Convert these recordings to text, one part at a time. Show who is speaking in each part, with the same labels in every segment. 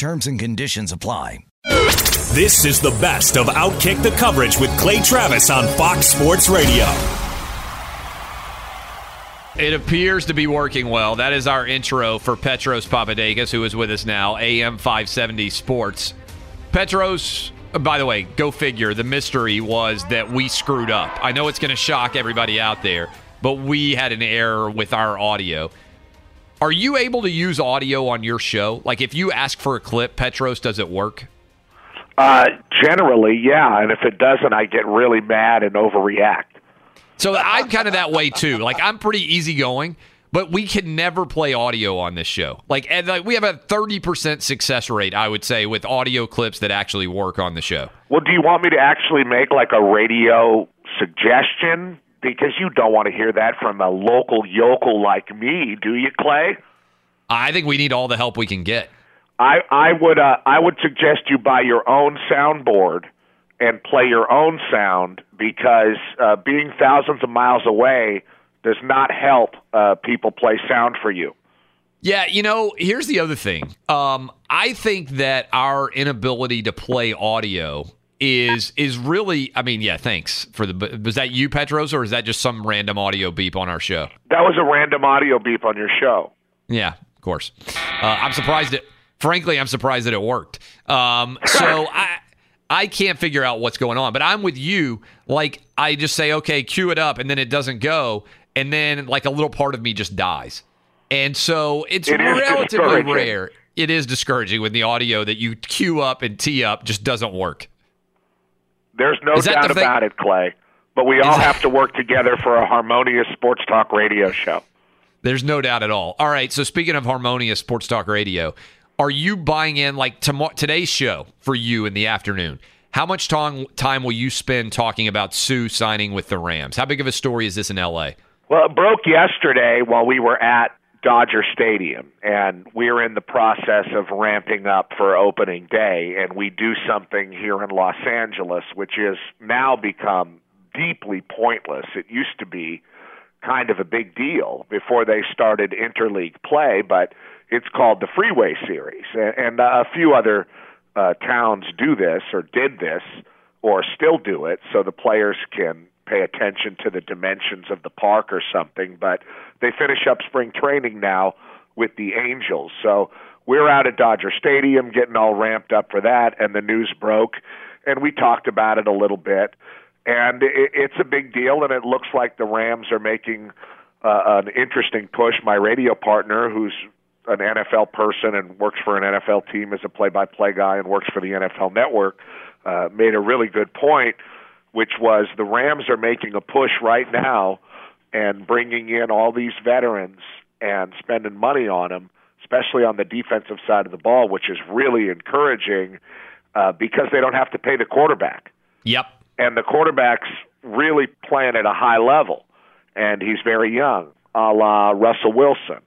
Speaker 1: Terms and conditions apply.
Speaker 2: This is the best of Outkick the coverage with Clay Travis on Fox Sports Radio.
Speaker 3: It appears to be working well. That is our intro for Petros Papadakis, who is with us now, AM 570 Sports. Petros, by the way, go figure. The mystery was that we screwed up. I know it's going to shock everybody out there, but we had an error with our audio. Are you able to use audio on your show? Like if you ask for a clip, Petros, does it work?
Speaker 4: Uh, generally, yeah. And if it doesn't, I get really mad and overreact.
Speaker 3: So I'm kind of that way too. Like I'm pretty easygoing, but we can never play audio on this show. Like, and like we have a 30% success rate, I would say, with audio clips that actually work on the show.
Speaker 4: Well, do you want me to actually make like a radio suggestion? Because you don't want to hear that from a local yokel like me, do you, Clay?
Speaker 3: I think we need all the help we can get.
Speaker 4: I I would uh, I would suggest you buy your own soundboard and play your own sound because uh, being thousands of miles away does not help uh, people play sound for you.
Speaker 3: Yeah, you know, here's the other thing. Um, I think that our inability to play audio is is really. I mean, yeah. Thanks for the. Was that you, Petros, or is that just some random audio beep on our show?
Speaker 4: That was a random audio beep on your show.
Speaker 3: Yeah, of course. Uh, I'm surprised it. Frankly, I'm surprised that it worked. Um, so I. I can't figure out what's going on, but I'm with you. Like I just say, okay, cue it up, and then it doesn't go, and then like a little part of me just dies, and so it's
Speaker 4: It
Speaker 3: relatively rare. It is discouraging when the audio that you cue up and tee up just doesn't work.
Speaker 4: There's no doubt
Speaker 3: the
Speaker 4: about it, Clay. But we all have to work together for a harmonious sports talk radio show.
Speaker 3: There's no doubt at all. All right. So speaking of harmonious sports talk radio, are you buying in like tomorrow today's show for you in the afternoon? How much time time will you spend talking about Suh signing with the Rams? How big of a story is this in LA?
Speaker 4: Well, it broke yesterday while we were at Dodger Stadium, and we're in the process of ramping up for opening day, and we do something here in Los Angeles, which has now become deeply pointless. It used to be kind of a big deal before they started interleague play, but it's called the Freeway Series, and, a few other uh, towns do this or did this or still do it, so the players can pay attention to the dimensions of the park or something. But they finish up spring training now with the Angels, so we're out at Dodger Stadium getting all ramped up for that, and the news broke, and we talked about it a little bit and it, it's a big deal, and it looks like the Rams are making uh, an interesting push. My radio partner, who's an NFL person and works for an NFL team as a play-by-play guy and works for the NFL Network, uh, made a really good point, which was the Rams are making a push right now and bringing in all these veterans and spending money on them, especially on the defensive side of the ball, which is really encouraging uh, because they don't have to pay the quarterback.
Speaker 3: Yep.
Speaker 4: And the quarterback's really playing at a high level, and he's very young, a la Russell Wilson.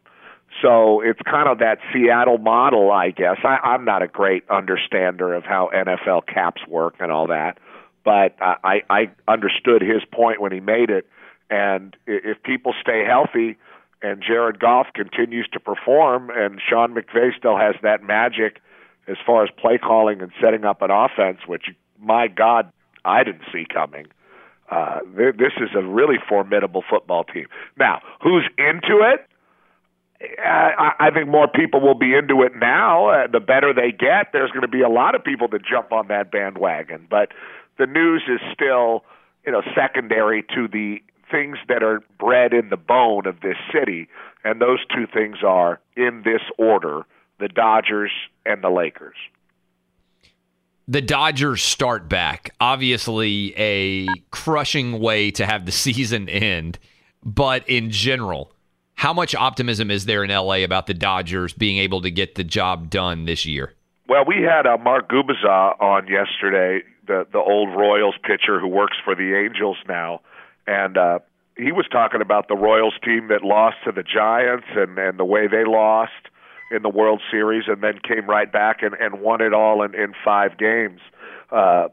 Speaker 4: So it's kind of that Seattle model, I guess. I, I'm not a great understander of how NFL caps work and all that, but I, I understood his point when he made it. And if people stay healthy and Jared Goff continues to perform and Sean McVay still has that magic as far as play calling and setting up an offense, which, my God, I didn't see coming. Uh, this is a really formidable football team. Now, who's into it? I, I think more people will be into it now. Uh, the better they get, there's going to be a lot of people that jump on that bandwagon. But the news is still, you know, secondary to the things that are bred in the bone of this city, and those two things are in this order: the Dodgers and the Lakers.
Speaker 3: The Dodgers start back. Obviously, a crushing way to have the season end, but in general, how much optimism is there in LA about the Dodgers being able to get the job done this year?
Speaker 4: Well, we had uh, Mark Gubicza on yesterday, the the old Royals pitcher who works for the Angels now, and uh, he was talking about the Royals team that lost to the Giants and and the way they lost in the World Series and then came right back and, and won it all in, in five games. Uh,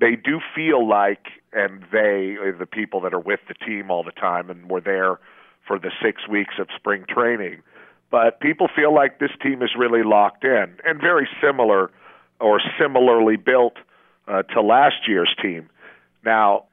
Speaker 4: they do feel like, and they, the people that are with the team all the time and were there for the six weeks of spring training. But people feel like this team is really locked in and very similar or similarly built uh, to last year's team. Now,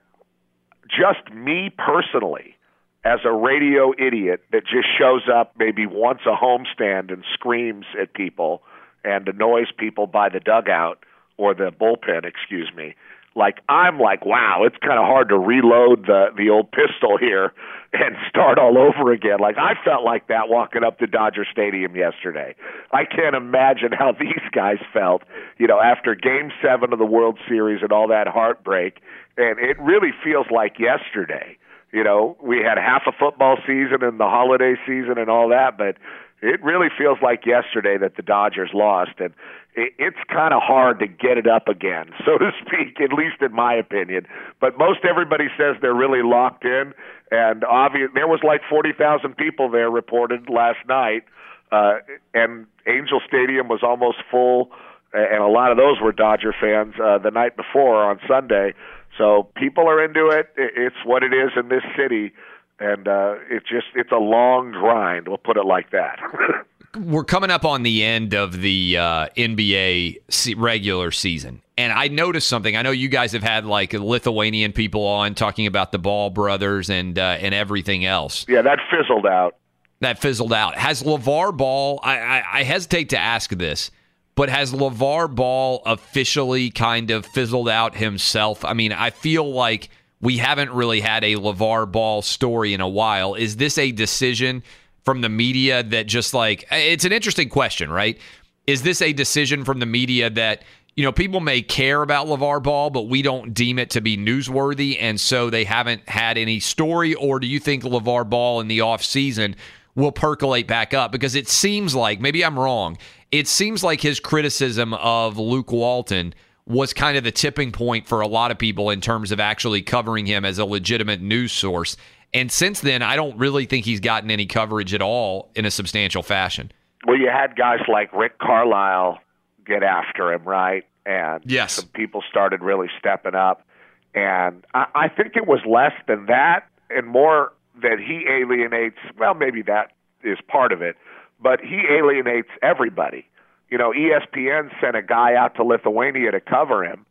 Speaker 4: just me personally, as a radio idiot that just shows up maybe once a homestand and screams at people and annoys people by the dugout or the bullpen, excuse me, like I'm like, wow, it's kind of hard to reload the the old pistol here and start all over again. Like I felt like that walking up to Dodger Stadium yesterday. I can't imagine how these guys felt, you know, after game 7 of the World Series and all that heartbreak, and it really feels like yesterday. You know, we had half a football season and the holiday season and all that, but it really feels like yesterday that the Dodgers lost, and it, it's kind of hard to get it up again, so to speak, at least in my opinion. But most everybody says they're really locked in, and obvious there was like forty thousand people there reported last night, uh, and Angel Stadium was almost full, and a lot of those were Dodger fans uh, the night before on Sunday. So people are into it. It's what it is in this city and uh, it's just it's a long grind. We'll put it like that.
Speaker 3: We're coming up on the end of the uh, NBA regular season, and I noticed something. I know you guys have had like Lithuanian people on talking about the Ball brothers and uh, and everything else.
Speaker 4: Yeah, that fizzled out.
Speaker 3: That fizzled out. Has LeVar Ball? I, I, I hesitate to ask this, but has LeVar Ball officially kind of fizzled out himself? I mean, I feel like we haven't really had a LeVar Ball story in a while. Is this a decision from the media that just like it's an interesting question, right? Is this a decision from the media that you know people may care about LeVar Ball, but we don't deem it to be newsworthy, and so they haven't had any story? Or do you think LeVar Ball in the off season will percolate back up? Because it seems like maybe I'm wrong. It seems like his criticism of Luke Walton was kind of the tipping point for a lot of people in terms of actually covering him as a legitimate news source. And since then, I don't really think he's gotten any coverage at all in a substantial fashion.
Speaker 4: Well, you had guys like Rick Carlisle get after him, right? And
Speaker 3: yes.
Speaker 4: some people started really stepping up. And I, I think it was less than that and more that he alienates, well, maybe that is part of it, but he alienates everybody you know, ESPN sent a guy out to Lithuania to cover him,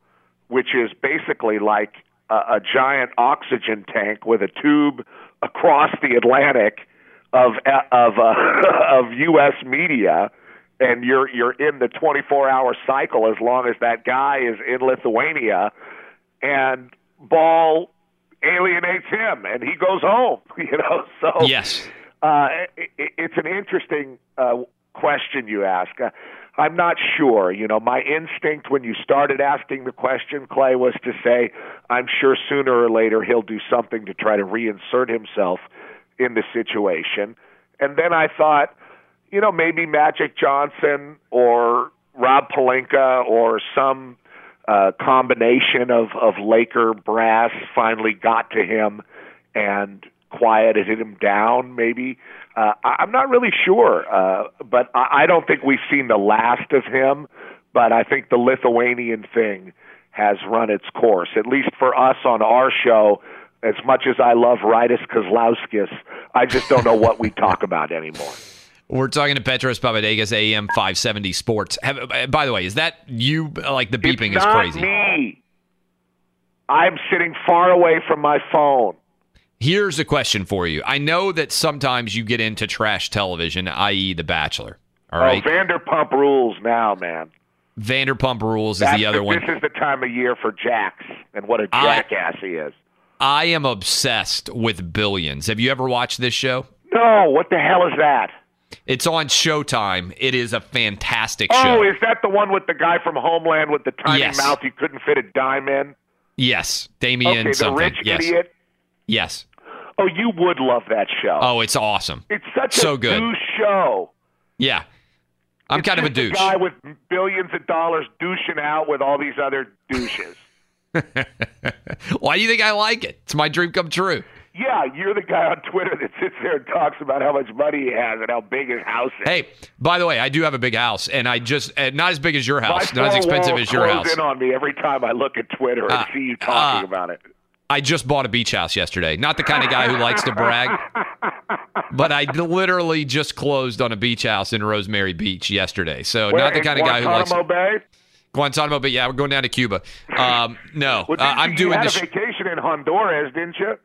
Speaker 4: which is basically like a, a giant oxygen tank with a tube across the Atlantic of of uh, of U.S. media, and you're you're in the 24-hour cycle as long as that guy is in Lithuania, and Ball alienates him, and he goes home. You know, so
Speaker 3: yes,
Speaker 4: uh, it, it's an interesting uh, question you ask. Uh, I'm not sure. You know, my instinct when you started asking the question, Clay, was to say, I'm sure sooner or later he'll do something to try to reinsert himself in the situation. And then I thought, you know, maybe Magic Johnson or Rob Pelinka or some uh, combination of, of Laker brass finally got to him and quieted him down, maybe. Uh, I'm not really sure, uh, but I, I don't think we've seen the last of him. But I think the Lithuanian thing has run its course, at least for us on our show. As much as I love Rytis Kozlowskis, I just don't know what we talk about anymore.
Speaker 3: We're talking to Petros Papadakis, AM 570 Sports. Have, uh, by the way, is that you? Like the beeping
Speaker 4: it's
Speaker 3: is
Speaker 4: not
Speaker 3: crazy.
Speaker 4: me. I'm sitting far away from my phone.
Speaker 3: Here's a question for you. I know that sometimes you get into trash television, i.e., The Bachelor. All oh, right,
Speaker 4: Oh, Vanderpump rules now, man.
Speaker 3: Vanderpump Rules is the other one.
Speaker 4: This is the time of year for Jax, and what a jackass he is.
Speaker 3: I am obsessed with Billions. Have you ever watched this show?
Speaker 4: No, what the hell is that?
Speaker 3: It's on Showtime. It is a fantastic oh, show.
Speaker 4: Oh, is that the one with the guy from Homeland with the tiny
Speaker 3: Yes.
Speaker 4: mouth you couldn't fit a dime in?
Speaker 3: yes, Damien
Speaker 4: okay, the
Speaker 3: something.
Speaker 4: rich
Speaker 3: yes,
Speaker 4: idiot.
Speaker 3: Yes.
Speaker 4: Oh, you would love that show.
Speaker 3: Oh, it's awesome.
Speaker 4: it's such
Speaker 3: so
Speaker 4: a
Speaker 3: good.
Speaker 4: douche show.
Speaker 3: Yeah, I'm
Speaker 4: It's
Speaker 3: kind of a douche.
Speaker 4: guy with billions of dollars douching out with all these other douches.
Speaker 3: Why do you think I like it? It's my dream come true.
Speaker 4: yeah, you're the guy on Twitter that sits there and talks about how much money he has and how big his house is.
Speaker 3: Hey, by the way, I do have a big house, and I just uh, not as big as your
Speaker 4: My
Speaker 3: house, not as expensive as your house.
Speaker 4: in on me every time I look at Twitter and
Speaker 3: Uh,
Speaker 4: see you talking
Speaker 3: uh,
Speaker 4: about it.
Speaker 3: I just bought a beach house yesterday. Not the kind of guy who likes to brag, but I literally just closed on a beach house in Rosemary Beach yesterday. So
Speaker 4: Where,
Speaker 3: not the kind of guy who likes
Speaker 4: Guantanamo Bay?
Speaker 3: Guantanamo. But yeah, we're going down to Cuba. Um, no,
Speaker 4: Well,
Speaker 3: uh, I'm
Speaker 4: you,
Speaker 3: doing
Speaker 4: had
Speaker 3: the.
Speaker 4: a vacation in Honduras, didn't you?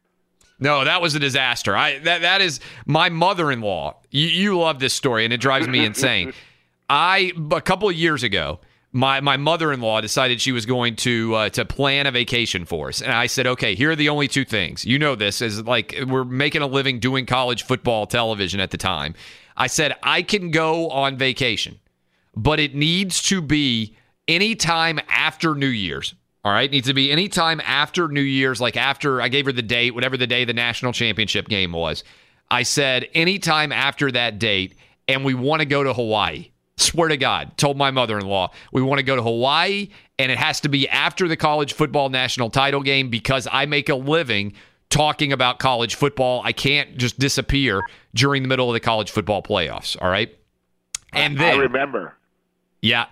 Speaker 3: No, that was a disaster. I that that is my mother-in-law. You, you love this story, and it drives me insane. I a couple of years ago, my my mother-in-law decided she was going to uh, to plan a vacation for us, and I said, okay, here are the only two things. You know this is like we're making a living doing college football television at the time. I said I can go on vacation, but it needs to be anytime after New Year's. All right, needs to be anytime after New Year's, like after I gave her the date, whatever the day the national championship game was. I said anytime after that date, and we want to go to Hawaii. Swear to God, told my mother in law, we want to go to Hawaii, and it has to be after the college football national title game because I make a living talking about college football. I can't just disappear during the middle of the college football playoffs. All right. And then I
Speaker 4: remember.
Speaker 3: yeah.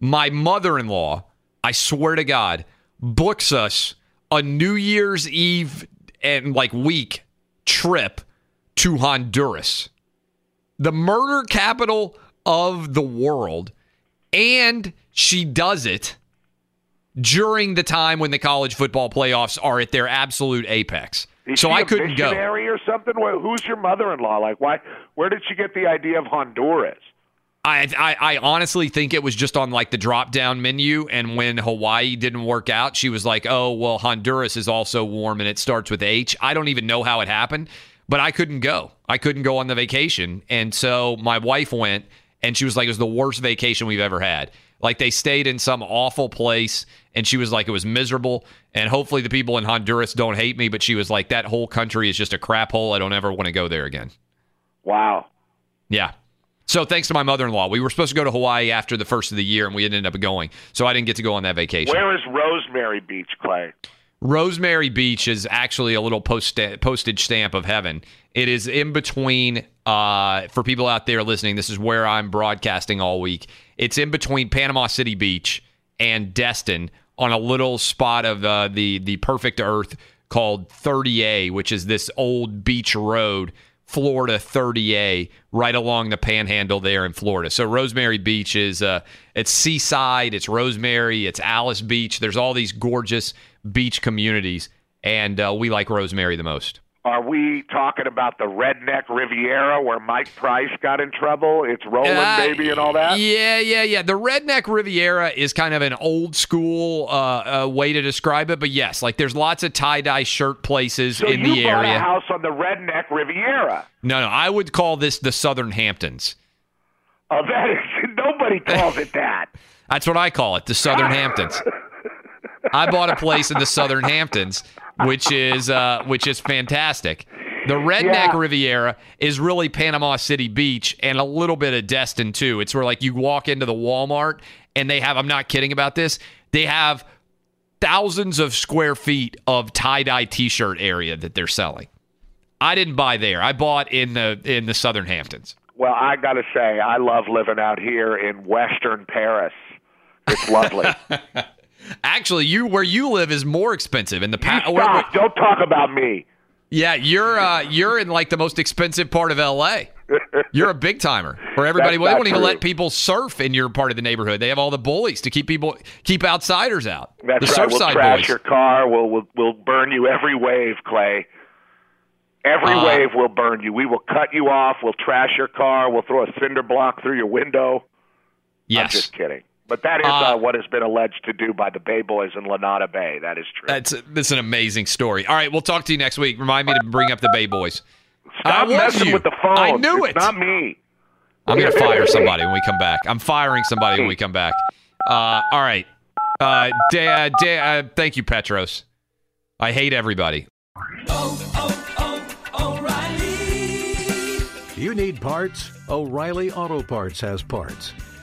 Speaker 3: My mother in law, I swear to God, books us a New Year's Eve and like week trip to Honduras, the murder capital of the world. And she does it during the time when the college football playoffs are at their absolute apex.
Speaker 4: Is
Speaker 3: so I couldn't go.
Speaker 4: or something? Wh- Who's your mother-in-law? Like, why? Where did she get the idea of Honduras?
Speaker 3: I, I I honestly think it was just on like the drop down menu, and when Hawaii didn't work out, she was like, "Oh well, Honduras is also warm and it starts with H." I don't even know how it happened, but I couldn't go. I couldn't go on the vacation, and so my wife went, and she was like, "It was the worst vacation we've ever had." Like they stayed in some awful place, and she was like, "It was miserable." And hopefully, the people in Honduras don't hate me, but she was like, "That whole country is just a crap hole. I don't ever want to go there again."
Speaker 4: Wow.
Speaker 3: Yeah. So thanks to my mother-in-law, we were supposed to go to Hawaii after the first of the year, and we ended up going. So I didn't get to go on that vacation.
Speaker 4: Where is Rosemary Beach, Clay?
Speaker 3: Rosemary Beach is actually a little post- postage stamp of heaven. It is in between. Uh, for people out there listening, this is where I'm broadcasting all week. It's in between Panama City Beach and Destin on a little spot of uh, the the perfect earth called 30A, which is this old beach road, Florida 30A, right along the Panhandle there in Florida. So Rosemary Beach is uh, it's seaside, it's Rosemary, it's Alys Beach. There's all these gorgeous beach communities, and uh, we like Rosemary the most.
Speaker 4: Are we talking about the redneck Riviera where Mike Price got in trouble? It's rolling,
Speaker 3: Uh,
Speaker 4: baby, and all that.
Speaker 3: Yeah, yeah, yeah. The Redneck Riviera is kind of an old school uh, uh, way to describe it, but yes, like there's lots of tie dye shirt places
Speaker 4: So
Speaker 3: in
Speaker 4: you
Speaker 3: the
Speaker 4: bought
Speaker 3: area.
Speaker 4: a house on the redneck Riviera.
Speaker 3: No, no, I would call this the Southern Hamptons.
Speaker 4: Oh, that is nobody calls it that.
Speaker 3: That's what I call it, the Southern Hamptons. I bought a place in the Southern Hamptons, which is uh, which is fantastic. The redneck
Speaker 4: Yeah.
Speaker 3: Riviera is really Panama City Beach and a little bit of Destin too. It's where like you walk into the Walmart and they have I'm not kidding about this. They have thousands of square feet of tie-dye t-shirt area that they're selling. I didn't buy there. I bought in the in the Southern Hamptons.
Speaker 4: Well, I got to say, I love living out here in Western Paris. It's lovely.
Speaker 3: Actually, you where you live is more expensive in the
Speaker 4: you
Speaker 3: pa- where-
Speaker 4: stop. Don't talk about me.
Speaker 3: Yeah, you're uh, you're in like the most expensive part of LA. You're a big timer. Where everybody well, they won't even let people surf in your part of the neighborhood. They have all the bullies to keep people keep outsiders out.
Speaker 4: That's
Speaker 3: the
Speaker 4: right. We'll
Speaker 3: boys.
Speaker 4: your car. We'll, we'll we'll burn you every wave, Clay. Every
Speaker 3: Uh,
Speaker 4: wave will burn you. We will cut you off. We'll trash your car. We'll throw a cinder block through your window. I'm
Speaker 3: yes,
Speaker 4: just kidding. But that is
Speaker 3: Uh,
Speaker 4: uh, what has been alleged to do by the Bay Boys in Lunada Bay. That is true.
Speaker 3: that's that's an amazing story. All right, we'll talk to you next week. Remind me to bring up the Bay Boys. I
Speaker 4: Stop
Speaker 3: was
Speaker 4: messing
Speaker 3: you.
Speaker 4: with the phone.
Speaker 3: I knew
Speaker 4: it's
Speaker 3: it.
Speaker 4: Not me.
Speaker 3: I'm gonna fire somebody when we come back. I'm firing somebody when we come back. Uh, all right. Uh, da- da- uh, thank you, Petros. I hate everybody.
Speaker 5: You need parts? O'Reilly Auto Parts has parts.